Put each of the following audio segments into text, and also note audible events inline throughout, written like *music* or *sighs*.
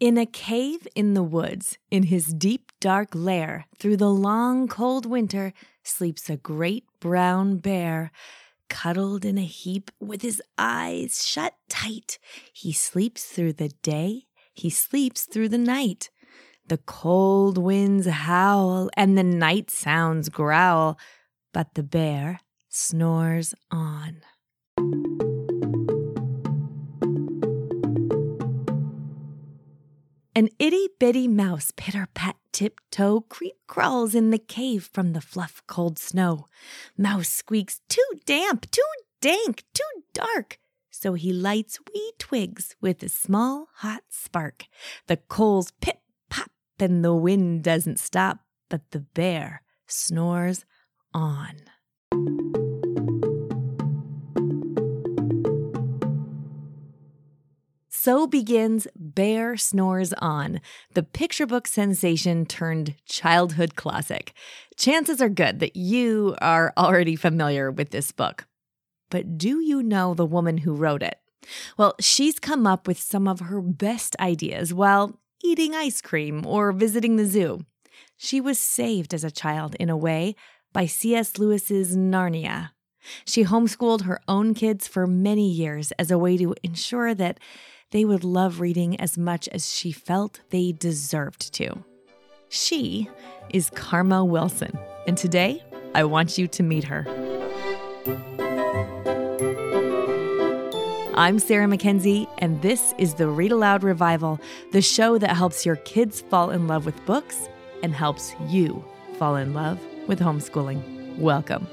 In a cave in the woods, in his deep dark lair, through the long cold winter, sleeps a great brown bear. Cuddled in a heap with his eyes shut tight, he sleeps through the day, he sleeps through the night. The cold winds howl and the night sounds growl, but the bear snores on. An itty bitty mouse pitter pat tiptoe creep crawls in the cave from the fluff cold snow. Mouse squeaks too damp, too dank, too dark. So he lights wee twigs with a small hot spark. The coals pip pop and the wind doesn't stop, but the bear snores on. So begins Bear Snores On, the picture book sensation turned childhood classic. Chances are good that you are already familiar with this book. But do you know the woman who wrote it? Well, she's come up with some of her best ideas while eating ice cream or visiting the zoo. She was saved as a child, in a way, by C.S. Lewis's Narnia. She homeschooled her own kids for many years as a way to ensure that they would love reading as much as she felt they deserved to. She is Karma Wilson, and today I want you to meet her. I'm Sarah Mackenzie, and this is the Read Aloud Revival, the show that helps your kids fall in love with books and helps you fall in love with homeschooling. Welcome.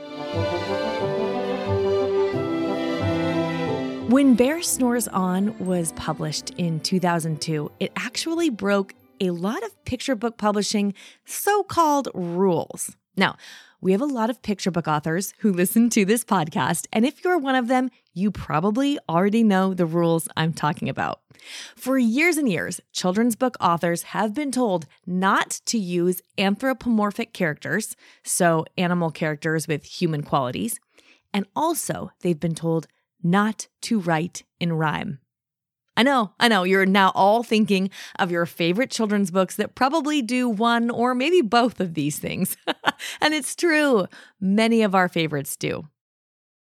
When Bear Snores On was published in 2002, it actually broke a lot of picture book publishing so called rules. Now, we have a lot of picture book authors who listen to this podcast, and if you're one of them, you probably already know the rules I'm talking about. For years and years, children's book authors have been told not to use anthropomorphic characters, so animal characters with human qualities, and also they've been told not to write in rhyme. I know, I know, you're now all thinking of your favorite children's books that probably do one or maybe both of these things. *laughs* and it's true, many of our favorites do.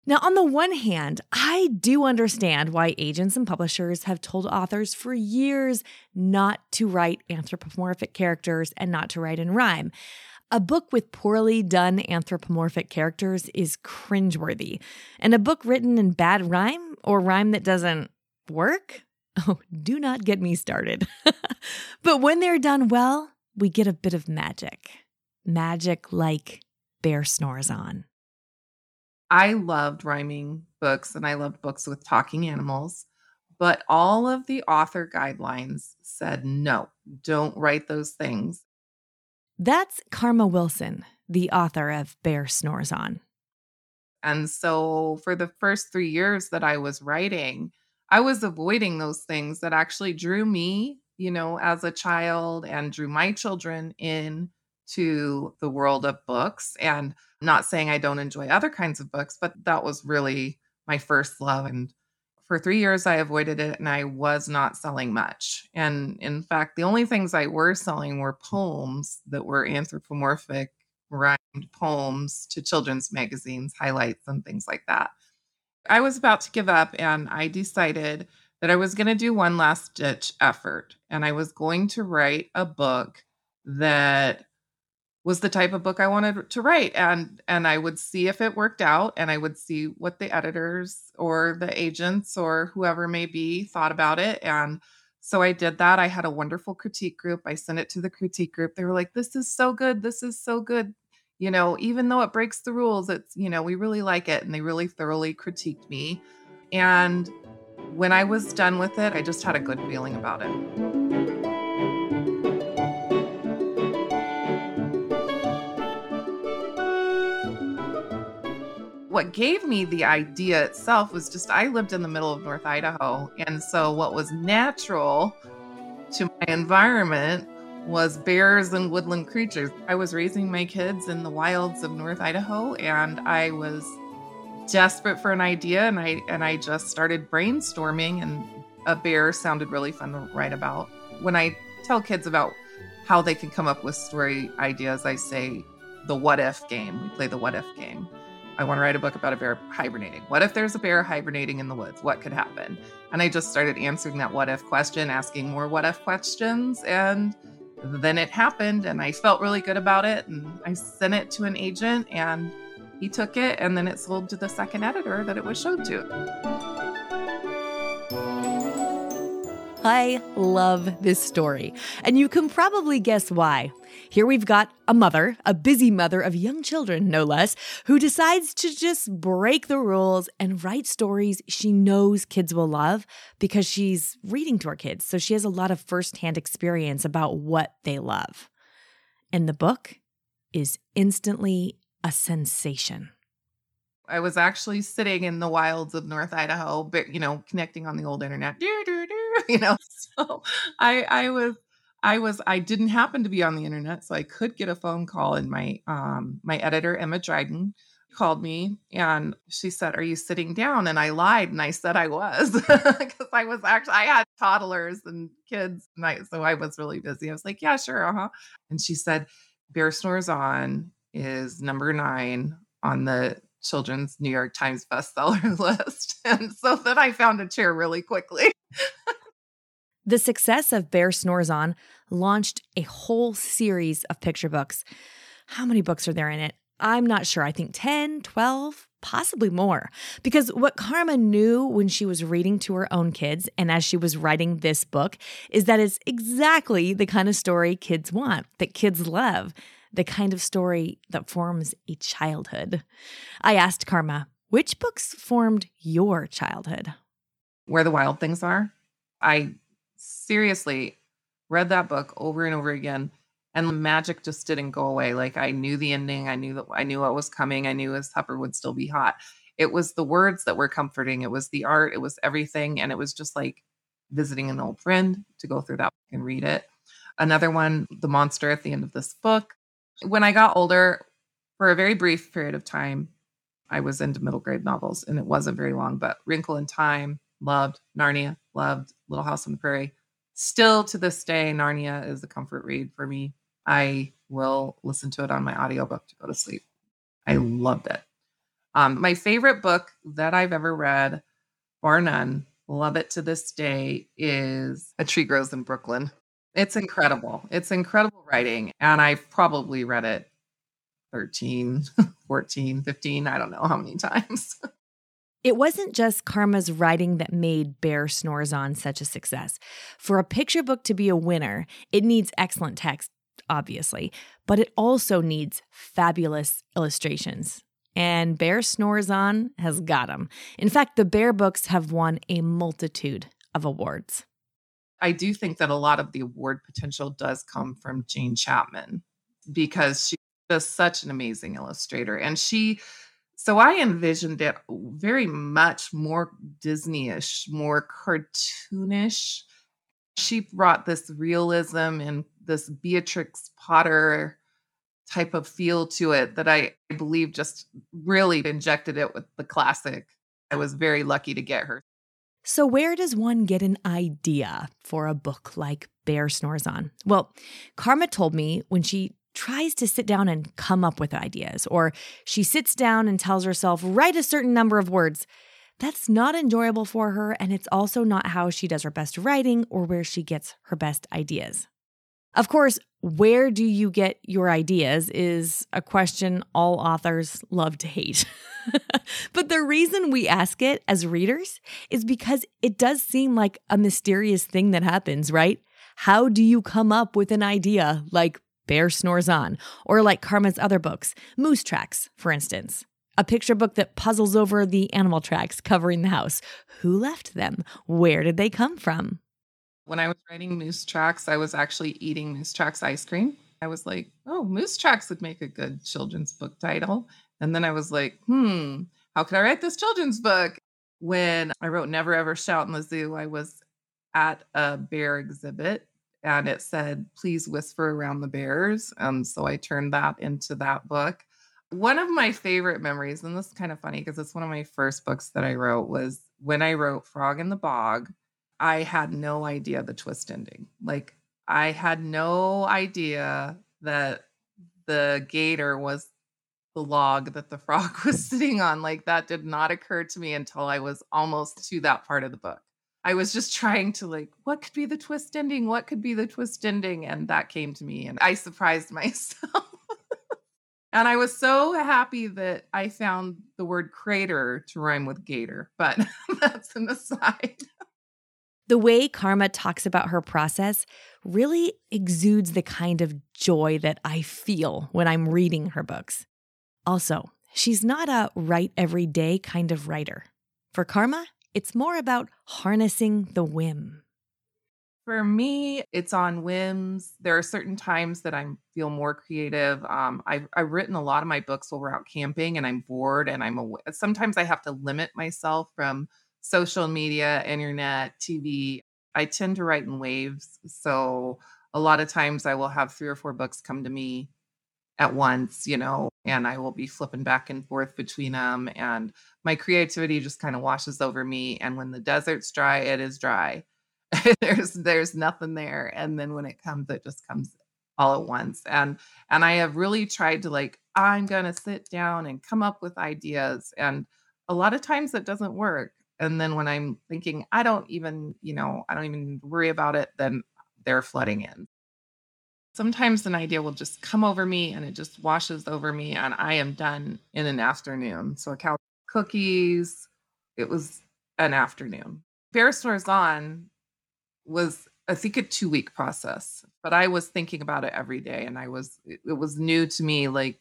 Now, on the one hand, I do understand why agents and publishers have told authors for years not to write anthropomorphic characters and not to write in rhyme. A book with poorly done anthropomorphic characters is cringeworthy, and a book written in bad rhyme or rhyme that doesn't work *laughs* Oh, do not get me started. *laughs* but when they're done well, we get a bit of magic. Magic like Bear Snores On. I loved rhyming books and I loved books with talking animals, but all of the author guidelines said no, don't write those things. That's Karma Wilson, the author of Bear Snores On. And so for the first three years that I was writing, I was avoiding those things that actually drew me, you know, as a child and drew my children in to the world of books. And not saying I don't enjoy other kinds of books, but that was really my first love. And for three years, I avoided it and I was not selling much. And in fact, the only things I were selling were poems that were anthropomorphic, rhymed poems to children's magazines, highlights, and things like that. I was about to give up and I decided that I was going to do one last ditch effort and I was going to write a book that was the type of book I wanted to write and and I would see if it worked out and I would see what the editors or the agents or whoever may be thought about it and so I did that. I had a wonderful critique group. I sent it to the critique group. They were like, "This is so good. This is so good you know, even though it breaks the rules, it's, you know, we really like it. And they really thoroughly critiqued me. And when I was done with it, I just had a good feeling about it. What gave me the idea itself was just I lived in the middle of North Idaho. And so, what was natural to my environment was bears and woodland creatures. I was raising my kids in the wilds of North Idaho and I was desperate for an idea and I and I just started brainstorming and a bear sounded really fun to write about. When I tell kids about how they can come up with story ideas, I say the what if game. We play the what if game. I want to write a book about a bear hibernating. What if there's a bear hibernating in the woods? What could happen? And I just started answering that what if question, asking more what if questions. And then it happened, and I felt really good about it. And I sent it to an agent, and he took it, and then it sold to the second editor that it was showed to. I love this story, and you can probably guess why. Here we've got a mother, a busy mother of young children, no less, who decides to just break the rules and write stories she knows kids will love because she's reading to her kids. So she has a lot of firsthand experience about what they love. And the book is instantly a sensation. I was actually sitting in the wilds of North Idaho, but you know, connecting on the old internet. *laughs* You know, so I I was I was I didn't happen to be on the internet, so I could get a phone call and my um my editor Emma Dryden called me and she said, "Are you sitting down?" And I lied and I said I was *laughs* because I was actually I had toddlers and kids, and I, so I was really busy. I was like, "Yeah, sure, uh huh." And she said, "Bear Snores On is number nine on the children's New York Times bestseller *laughs* list. And so then I found a chair really quickly. The success of Bear Snores On launched a whole series of picture books. How many books are there in it? I'm not sure. I think 10, 12, possibly more. Because what Karma knew when she was reading to her own kids and as she was writing this book is that it's exactly the kind of story kids want, that kids love the kind of story that forms a childhood. I asked Karma, which books formed your childhood? Where the Wild Things Are. I seriously read that book over and over again and the magic just didn't go away. Like I knew the ending, I knew that I knew what was coming, I knew his supper would still be hot. It was the words that were comforting, it was the art, it was everything and it was just like visiting an old friend to go through that and read it. Another one, The Monster at the end of this book. When I got older, for a very brief period of time, I was into middle grade novels and it wasn't very long, but Wrinkle in Time, loved, Narnia, loved, Little House on the Prairie. Still to this day, Narnia is a comfort read for me. I will listen to it on my audiobook to go to sleep. I loved it. Um, my favorite book that I've ever read, bar none, love it to this day, is A Tree Grows in Brooklyn. It's incredible. It's incredible writing. And I've probably read it 13, *laughs* 14, 15, I don't know how many *laughs* times. It wasn't just Karma's writing that made Bear Snores On such a success. For a picture book to be a winner, it needs excellent text, obviously, but it also needs fabulous illustrations. And Bear Snores On has got them. In fact, the Bear books have won a multitude of awards. I do think that a lot of the award potential does come from Jane Chapman because she's just such an amazing illustrator. And she, so I envisioned it very much more Disney-ish, more cartoonish. She brought this realism and this Beatrix Potter type of feel to it that I believe just really injected it with the classic. I was very lucky to get her. So, where does one get an idea for a book like Bear Snores On? Well, Karma told me when she tries to sit down and come up with ideas, or she sits down and tells herself, write a certain number of words. That's not enjoyable for her, and it's also not how she does her best writing or where she gets her best ideas. Of course, where do you get your ideas is a question all authors love to hate. *laughs* but the reason we ask it as readers is because it does seem like a mysterious thing that happens, right? How do you come up with an idea like Bear Snores On, or like Karma's other books, Moose Tracks, for instance? A picture book that puzzles over the animal tracks covering the house. Who left them? Where did they come from? When I was writing Moose Tracks, I was actually eating Moose Tracks ice cream. I was like, oh, Moose Tracks would make a good children's book title. And then I was like, hmm, how could I write this children's book? When I wrote Never Ever Shout in the Zoo, I was at a bear exhibit and it said, please whisper around the bears. And so I turned that into that book. One of my favorite memories, and this is kind of funny because it's one of my first books that I wrote, was when I wrote Frog in the Bog I had no idea the twist ending. Like, I had no idea that the gator was the log that the *laughs* frog was sitting on. Like, that did not occur to me until I was almost to that part of the book. I was just trying to, like, what could be the twist ending? What could be the twist ending? And that came to me, and I surprised *laughs* myself. And I was so happy that I found the word crater to rhyme with gator, but *laughs* that's an aside. The way Karma talks about her process really exudes the kind of joy that I feel when I'm reading her books. Also, she's not a write every day kind of writer. For Karma, it's more about harnessing the whim. For me, it's on whims. There are certain times that I feel more creative. Um, I've, I've written a lot of my books while we're out camping and I'm bored and I'm. Sometimes I have to limit myself from social media, internet, TV. I tend to write in waves. So a lot of times I will have three or four books come to me at once, you know, and I will be flipping back and forth between them. And my creativity just kind of washes over me. And when the desert's dry, it is dry *laughs* there's there's nothing there and then when it comes it just comes all at once and and i have really tried to like i'm to sit down and come up with ideas and a lot of times it doesn't work and then when i'm thinking i don't even you know i don't even worry about it then they're flooding in sometimes an idea will just come over me and it just washes over me and i am done in an afternoon so a cow cookies it was an afternoon bear snores on was I think a two week process, but I was thinking about it every day and I was it, it was new to me like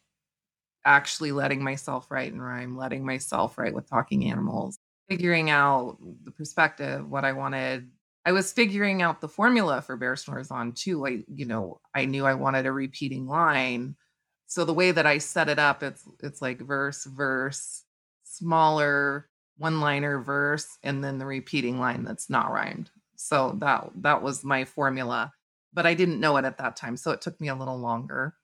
actually letting myself write and rhyme, letting myself write with talking animals, figuring out the perspective, what I wanted. I was figuring out the formula for Bear Snores on too. I, you know, I knew I wanted a repeating line. So the way that I set it up, it's it's like verse, verse, smaller one-liner verse, and then the repeating line that's not rhymed. So that that was my formula, but I didn't know it at that time, so it took me a little longer.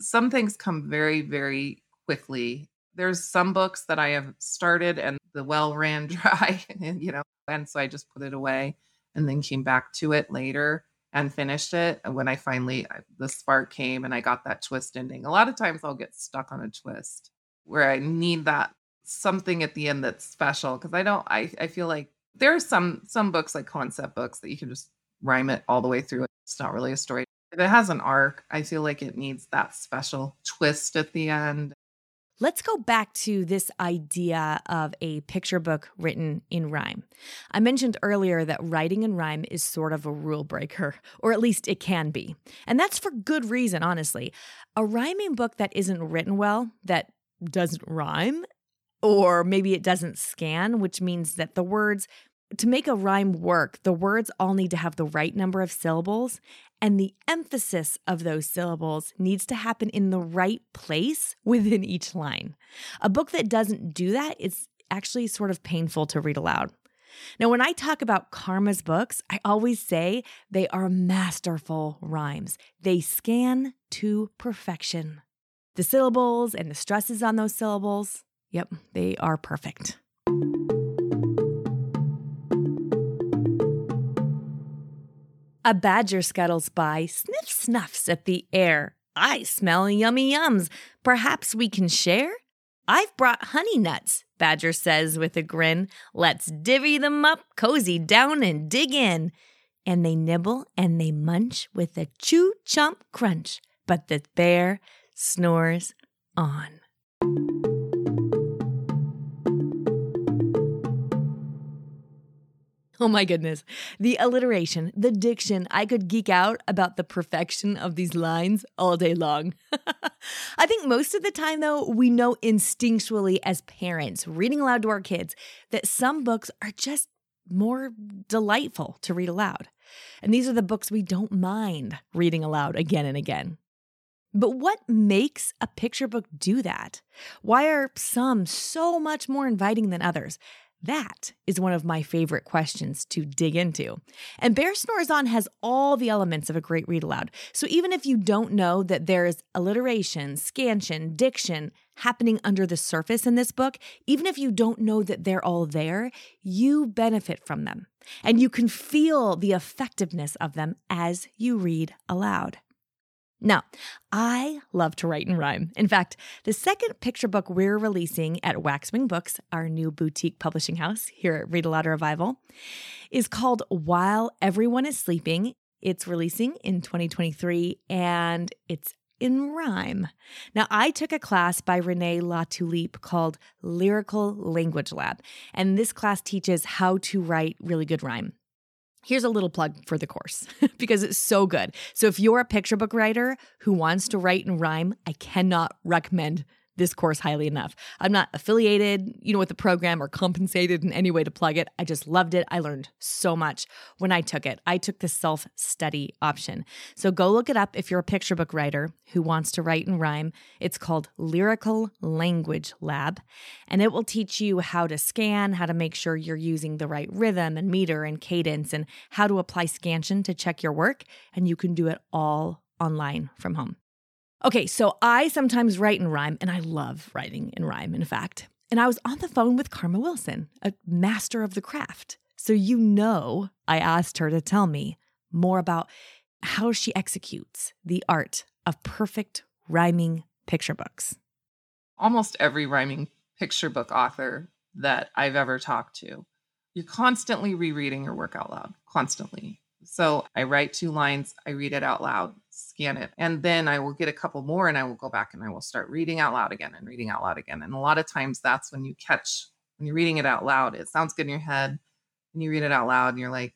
Some things come very very quickly. There's some books that I have started and the well ran *laughs* dry, and you know, and so I just put it away and then came back to it later and finished it. And when I finally the spark came and I got that twist ending. A lot of times I'll get stuck on a twist where I need that something at the end that's special because I don't I I feel like there are some some books like concept books that you can just rhyme it all the way through. It's not really a story. If it has an arc, I feel like it needs that special twist at the end. Let's go back to this idea of a picture book written in rhyme. I mentioned earlier that writing in rhyme is sort of a rule breaker, or at least it can be. And that's for good reason, honestly. A rhyming book that isn't written well, that doesn't rhyme, or maybe it doesn't scan, which means that the words, to make a rhyme work, the words all need to have the right number of syllables, and the emphasis of those syllables needs to happen in the right place *laughs* within each line. A book that doesn't do that is actually sort of painful to read aloud. Now, when I talk about Karma's books, I always say they are masterful rhymes. They scan to perfection. The syllables and the stresses on those syllables, Yep, they are perfect. A badger scuttles by, sniff snuffs at the air. I smell yummy yums. Perhaps we can share? I've brought honey nuts, Badger says with a grin. Let's divvy them up, cozy down, and dig in. And they nibble and they munch with a chew chomp crunch, but the bear snores on. Oh my goodness. The alliteration, the diction, I could geek out about the perfection of these lines all day long. *laughs* I think most of the time, though, we know instinctually as parents reading aloud to our kids that some books are just more delightful to read aloud. And these are the books we don't mind reading aloud again and again. But what makes a picture book do that? Why are some so much more inviting than others? That is one of my favorite questions to dig into. And Bear Snores On has all the elements of a great read aloud. So even if you don't know that there's alliteration, scansion, diction happening under the surface in this book, even if you don't know that they're all there, you benefit from them. And you can feel the effectiveness of them as you read aloud. Now, I love to write and rhyme. In fact, the second picture book we're releasing at Waxwing Books, our new boutique publishing house here at Read Aloud Revival, is called While Everyone is Sleeping. It's releasing in 2023 and it's in rhyme. Now, I took a class by Renee Latulippe called Lyrical Language Lab, and this class teaches how to write really good rhyme. Here's a little plug for the course *laughs* because it's so good. So, if you're a picture book writer who wants to write and rhyme, I cannot recommend this course highly enough. I'm not affiliated, you know, with the program or compensated in any way to plug it. I just loved it. I learned so much when I took it. I took the self-study option. So go look it up if you're a picture book writer who wants to write and rhyme. It's called Lyrical Language Lab, and it will teach you how to scan, how to make sure you're using the right rhythm and meter and cadence and how to apply scansion to check your work, and you can do it all online from home. Okay, so I sometimes write in rhyme, and I love writing in rhyme, in fact. And I was on the phone with Karma Wilson, a master of the craft. So you know, I asked her to tell me more about how she executes the art of perfect rhyming picture books. Almost every rhyming picture book author that I've ever talked to, you're constantly rereading your work out loud, constantly. So I write two lines, I read it out loud, scan it, and then I will get a couple more and I will go back and I will start reading out loud again and reading out loud again. And a lot of times that's when you catch, when you're reading it out loud, it sounds good in your head. And you read it out loud and you're like,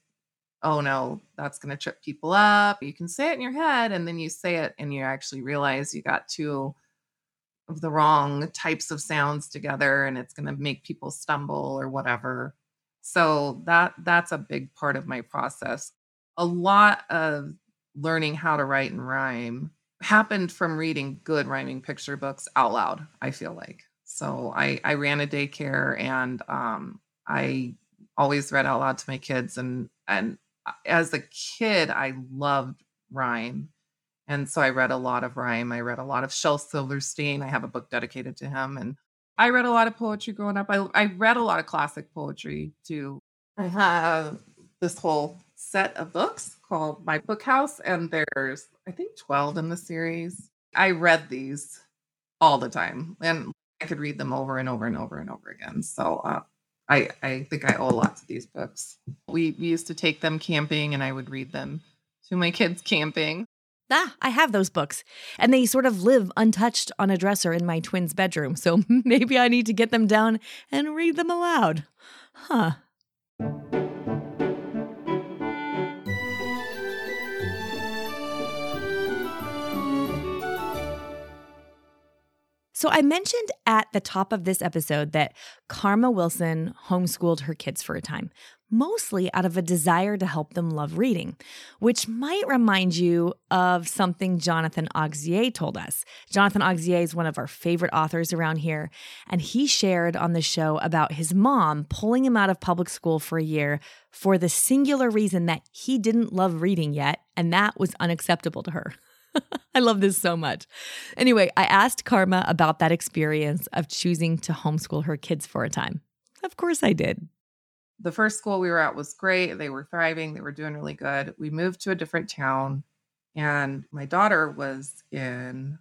oh no, that's going to trip people up. You can say it in your head and then you say it and you actually realize you got two of the wrong types of sounds together and it's going to make people stumble or whatever. So that that's a big part of my process a lot of learning how to write and rhyme happened from reading good rhyming picture books out loud i feel like. So i i ran a daycare and um i always read out loud to my kids and and as a kid i loved rhyme. And so i read a lot of rhyme. I read a lot of shel silverstein. I have a book dedicated to him. And i read a lot of poetry growing up. I, I read a lot of classic poetry too. I have this whole set of books called My Book House, and there's, I think, 12 in the series. I read these all the time, and I could read them over and over and over and over again. So uh, I, I think I owe a lot to these books. We, we used to take them camping, and I would read them to my kids camping. Ah, I have those books, and they sort of live untouched on a dresser in my twin's bedroom. So *laughs* maybe I need to get them down and read them aloud. Huh. So, I mentioned at the top of this episode that Karma Wilson homeschooled her kids for a time, mostly out of a desire to help them love reading, which might remind you of something Jonathan Auxier told us. Jonathan Auxier is one of our favorite authors around here, and he shared on the show about his mom pulling him out of public school for a year for the singular reason that he didn't love reading yet, and that was unacceptable to her. *laughs* *laughs* I love this so much. Anyway, I asked Karma about that experience of choosing to homeschool her kids for a time. Of course, I did. The first school we were at was great. They were thriving, they were doing really good. We moved to a different town, and my daughter was in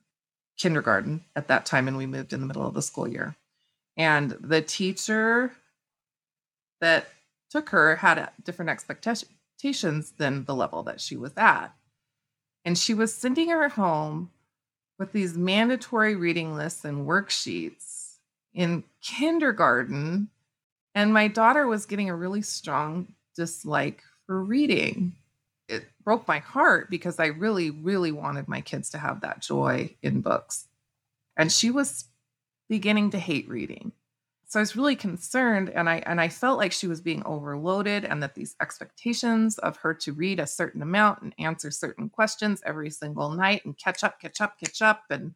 kindergarten at that time, and we moved in the middle of the school year. And the teacher that took her had different expectations than the level that she was at. And she was sending her home with these mandatory reading lists and worksheets in kindergarten. And my daughter was getting a really strong dislike for reading. It broke my heart because I really, really wanted my kids to have that joy in books. And she was beginning to hate reading. So I was really concerned and I and I felt like she was being overloaded and that these expectations of her to read a certain amount and answer certain questions every single night and catch up, catch up, catch up and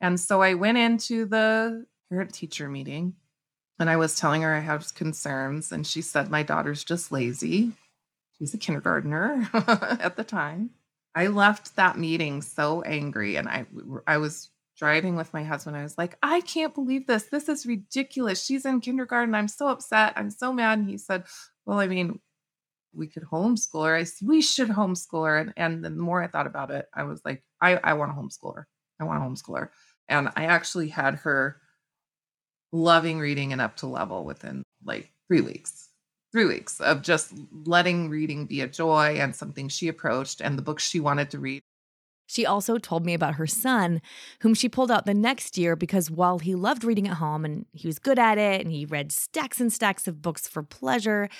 and so I went into the parent teacher meeting And I was telling her I have concerns, and she said, My daughter's just lazy. She's a kindergartner *laughs* at the time. I left that meeting so angry, and I I was driving with my husband. I was like, I can't believe this. This is ridiculous. She's in kindergarten. I'm so upset. I'm so mad. And he said, Well, I mean, we could homeschool her. I said, We should homeschool her. And, and the more I thought about it, I was like, I, I want to homeschool her. I want to homeschool her. And I actually had her loving reading and up to level within like three weeks. Three weeks of just letting reading be a joy and something she approached and the books she wanted to read. She also told me about her son, whom she pulled out the next year because while he loved reading at home and he was good at it and he read stacks and stacks of books for pleasure,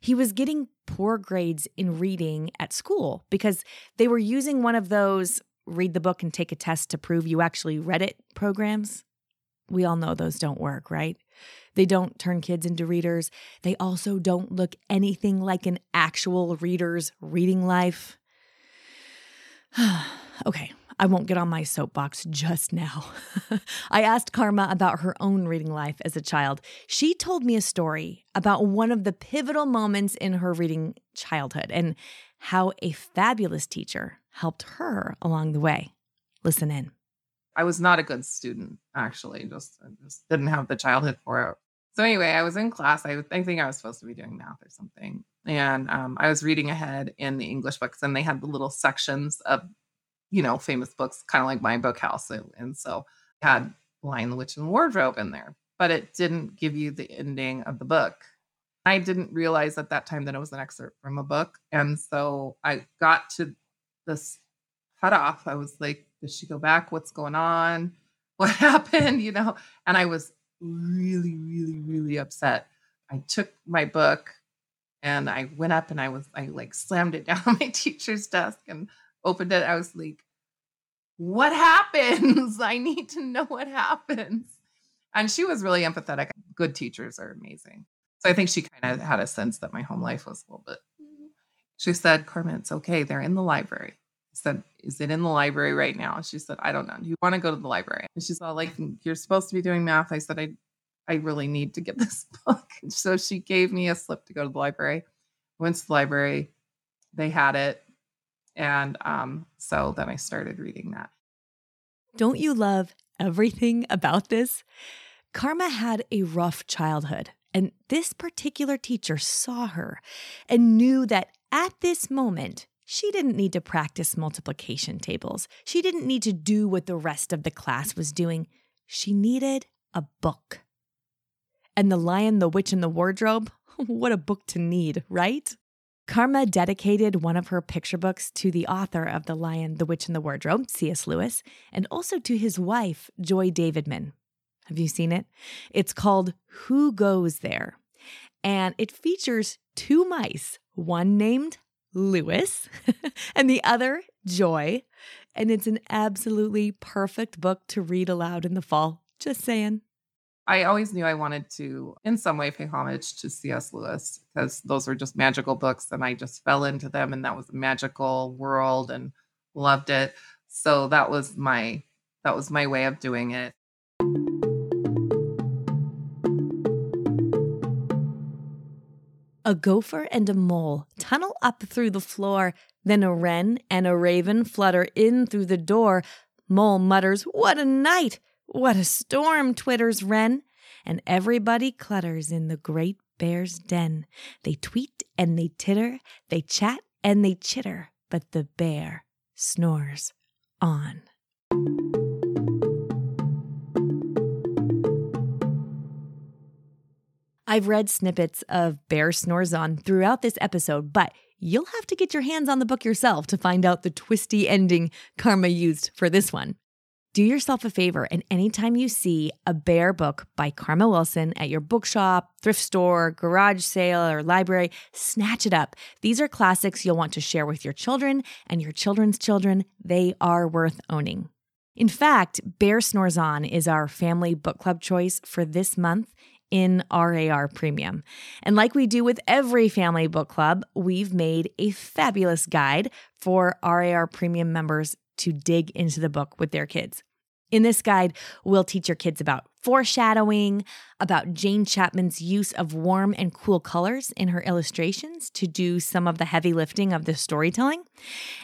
he was getting poor grades in reading at school because they were using one of those read the book and take a test to prove you actually read it programs. We all know those don't work, right? They don't turn kids into readers. They also don't look anything like an actual reader's reading life. *sighs* okay, I won't get on my soapbox just now. *laughs* I asked Karma about her own reading life as a child. She told me a story about one of the pivotal moments in her reading childhood and how a fabulous teacher helped her along the way. Listen in. I was not a good student, actually. Just, I just didn't have the childhood for it. So anyway, I was in class. I, I think I was supposed to be doing math or something, and um, I was reading ahead in the English books, and they had the little sections of, you know, famous books, kind of like my book house, and, and so I had Lion, the Witch, and the Wardrobe in there, but it didn't give you the ending of the book. I didn't realize at that time that it was an excerpt from a book, and so I got to this cutoff. I was like, "Does she go back? What's going on? *laughs* What happened?" You know, and I was really, really, really upset. I took my book and I went up and I was, I like slammed it *laughs* down on my teacher's desk and opened it. I was like, what happens? *laughs* I need to know what happens. And she was really empathetic. Good teachers are amazing. So I think she kind of had a sense that my home life was a little bit. Mm-hmm. She said, Carmen, it's okay. They're in the library. Said, Is it in the library right now? She said, I don't know. Do you want to go to the library? And she's all like, You're supposed to be doing math. I said, I I really need to get *laughs* this book. So she gave me a slip to go to the library. Went to the library. They had it. And um, so then I started reading that. Don't you love everything about this? Karma had a rough childhood, and this particular teacher saw her and knew that at this moment, she didn't need to practice multiplication tables. She didn't need to do what the rest of the class was doing. She needed a book. And The Lion, the Witch, and the Wardrobe? *laughs* what a book to need, right? Karma dedicated one of her picture books to the author of The Lion, the Witch, and the Wardrobe, C.S. Lewis, and also to his wife, Joy Davidman. Have you seen it? It's called Who Goes There? And it features two mice, one named Lewis, *laughs* and the other, Joy. And it's an absolutely perfect book to read aloud in the fall. Just saying. I always knew I wanted to, in some way, pay homage to C.S. Lewis because those were just magical books and I just fell into them and that was a magical world and loved it. So that was my that was my way of doing it. A gopher and a mole tunnel up through the floor. Then a wren and a raven flutter in through the door. Mole mutters, What a night! What a storm! twitters wren. And everybody clutters in the great bear's den. They tweet and they titter, they chat and they chitter, but the bear snores on. I've read snippets of Bear Snores On throughout this episode, but you'll have to get your hands on the book yourself to find out the twisty ending Karma used for this one. Do yourself a favor and anytime you see a bear book by Karma Wilson at your bookshop, thrift store, garage sale, or library, snatch it up. These are classics you'll want to share with your children and your children's children. They are worth owning. In fact, Bear Snores On is our family book club choice for this month in RAR Premium. And like we do with every family book club, we've made a fabulous guide for RAR Premium members to dig into the book with their kids. In this guide, we'll teach your kids about foreshadowing, about Jane Chapman's use of warm and cool colors in her illustrations to do some of the heavy lifting of the storytelling,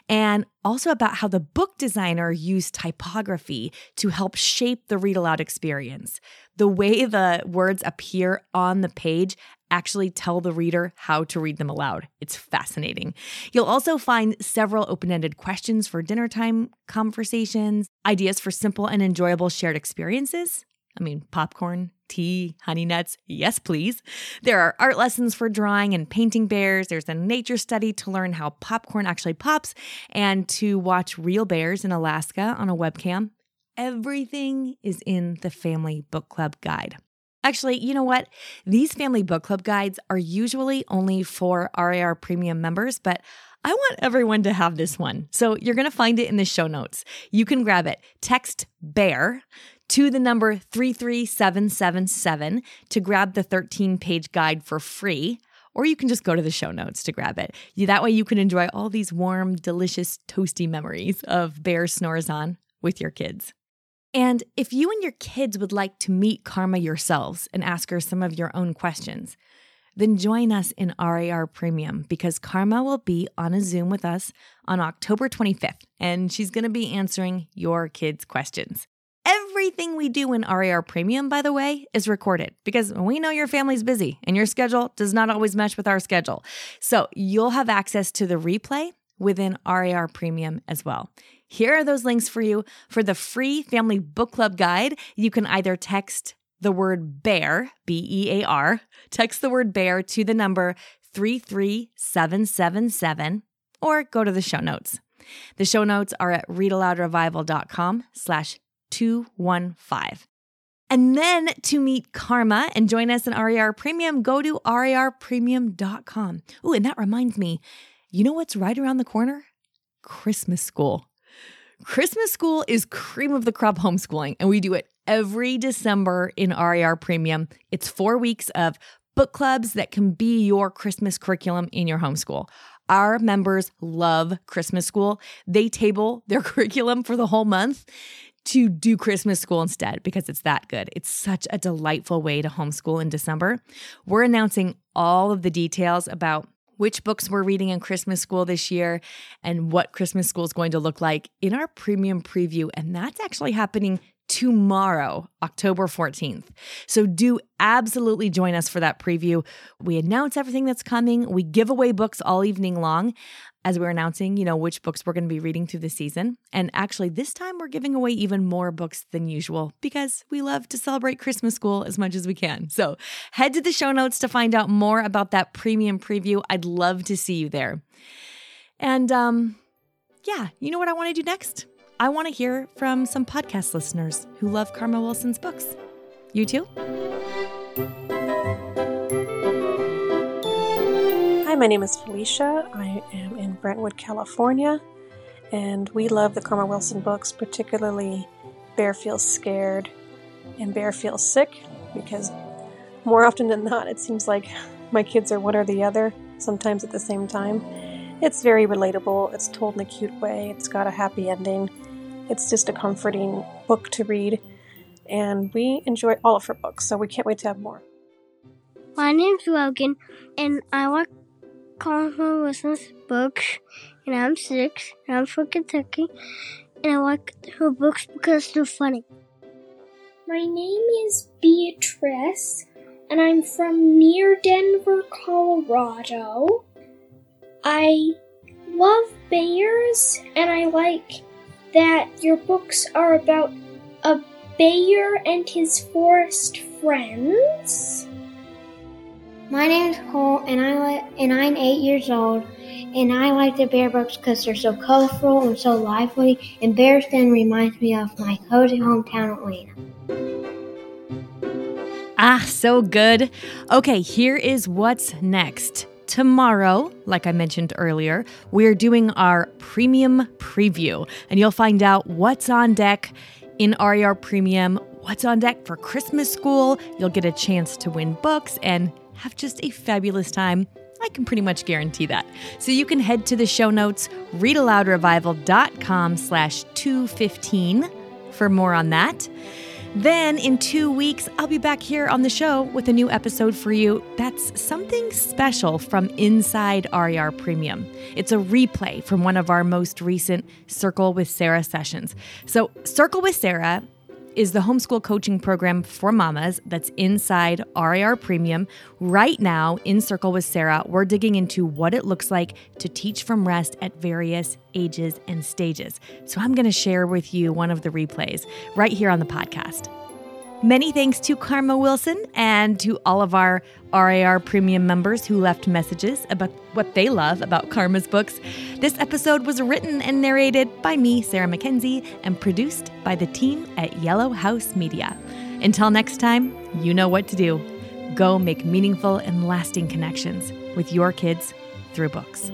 and also about how the book designer used typography to help shape the read aloud experience. The way the words appear on the page actually tell the reader how to read them aloud. It's fascinating. You'll also find several open ended questions for dinner time conversations, ideas for simple and enjoyable shared experiences. I mean, popcorn, tea, honey nuts, yes, please. There are art lessons for drawing and painting bears. There's a nature study to learn how popcorn actually pops and to watch real bears in Alaska on a webcam. Everything is in the Family Book Club Guide. Actually, you know what? These family book club guides are usually only for RAR premium members, but I want everyone to have this one. So you're going to find it in the show notes. You can grab it. Text BEAR to the number 33777 to grab the 13 page guide for free. Or you can just go to the show notes to grab it. That way you can enjoy all these warm, delicious, toasty memories of Bear Snores On with your kids. And if you and your kids would like to meet Karma yourselves and ask her some of your own questions, then join us in RAR Premium because Karma will be on a Zoom with us on October 25th, and she's going to be answering your kids' questions. Everything we do in RAR Premium, by the way, is recorded because we know your family's busy and your schedule does not always mesh with our schedule. So you'll have access to the replay within RAR Premium as well. Here are those links for you. For the free family book club guide, you can either text the word bear, B E A R, text the word bear to the number 33777 or go to the show notes. The show notes are at readaloudrevival.com slash 215. And then to meet Karma and join us in RAR Premium, go to rarpremium.com. Oh, and that reminds me, you know what's right around the corner? Christmas school. Christmas school is cream of the crop homeschooling, and we do it every December in RAR Premium. It's four weeks of book clubs that can be your Christmas curriculum in your homeschool. Our members love Christmas school. They table their *laughs* curriculum for the whole month to do Christmas school instead because it's that good. It's such a delightful way to homeschool in December. We're announcing all of the details about which books we're reading in Christmas school this year and what Christmas school is going to look like in our premium preview. And that's actually happening tomorrow, October 14th. So do absolutely join us for that preview. We announce everything that's coming. We give away books all evening long as we're announcing, you know, which books we're going to be reading through the season. And actually, this time we're giving away even more books than usual because we love to celebrate Christmas school as much as we can. So head to the show notes to find out more about that premium preview. I'd love to see you there. And um, yeah, you know what I want to do next? I want to hear from some podcast listeners who love Karma Wilson's books. You too? Hi, my name is Felicia. I am Brentwood, California, and we love the Karma Wilson books, particularly Bear Feels Scared and Bear Feels Sick, because more often than not, it seems like my kids are one or the other, sometimes at the same time. It's very relatable, it's told in a cute way, it's got a happy ending. It's just a comforting book to read, and we enjoy all of her books, so we can't wait to have more. My name's Logan, and I like Karma Wilson's books, and I'm six, and I'm from Kentucky, and I like her books because they're funny. My name is Beatrice, and I'm from near Denver, Colorado. I love bears, and I like that your books are about a bear and his forest friends. My name is Cole, and I and I'm eight years old, and I like the bear books because they're so colorful and so lively. And Bears Den reminds me of my cozy hometown, Atlanta. Ah, so good. Okay, here is what's next. Tomorrow, like I mentioned earlier, we're doing our premium preview, and you'll find out what's on deck in RAR Premium, what's on deck for Christmas school. You'll get a chance to win books and have just a fabulous time. I can pretty much guarantee that. So you can head to the show notes, readaloudrevival.com slash 215 for more on that. Then in two weeks, I'll be back here on the show with a new episode for you that's something special from inside RAR Premium. It's a replay from one of our most recent Circle with Sarah sessions. So, Circle with Sarah is the homeschool coaching program for mamas that's inside RAR Premium. Right now, in Circle with Sarah, we're digging into what it looks like to teach from rest at various ages and stages. So I'm going to share with you one of the replays right here on the podcast. Many thanks to Karma Wilson and to all of our RAR Premium members who left messages about what they love about Karma's books. This episode was written and narrated by me, Sarah Mackenzie, and produced by the team at Yellow House Media. Until next time, you know what to do. Go make meaningful and lasting connections with your kids through books.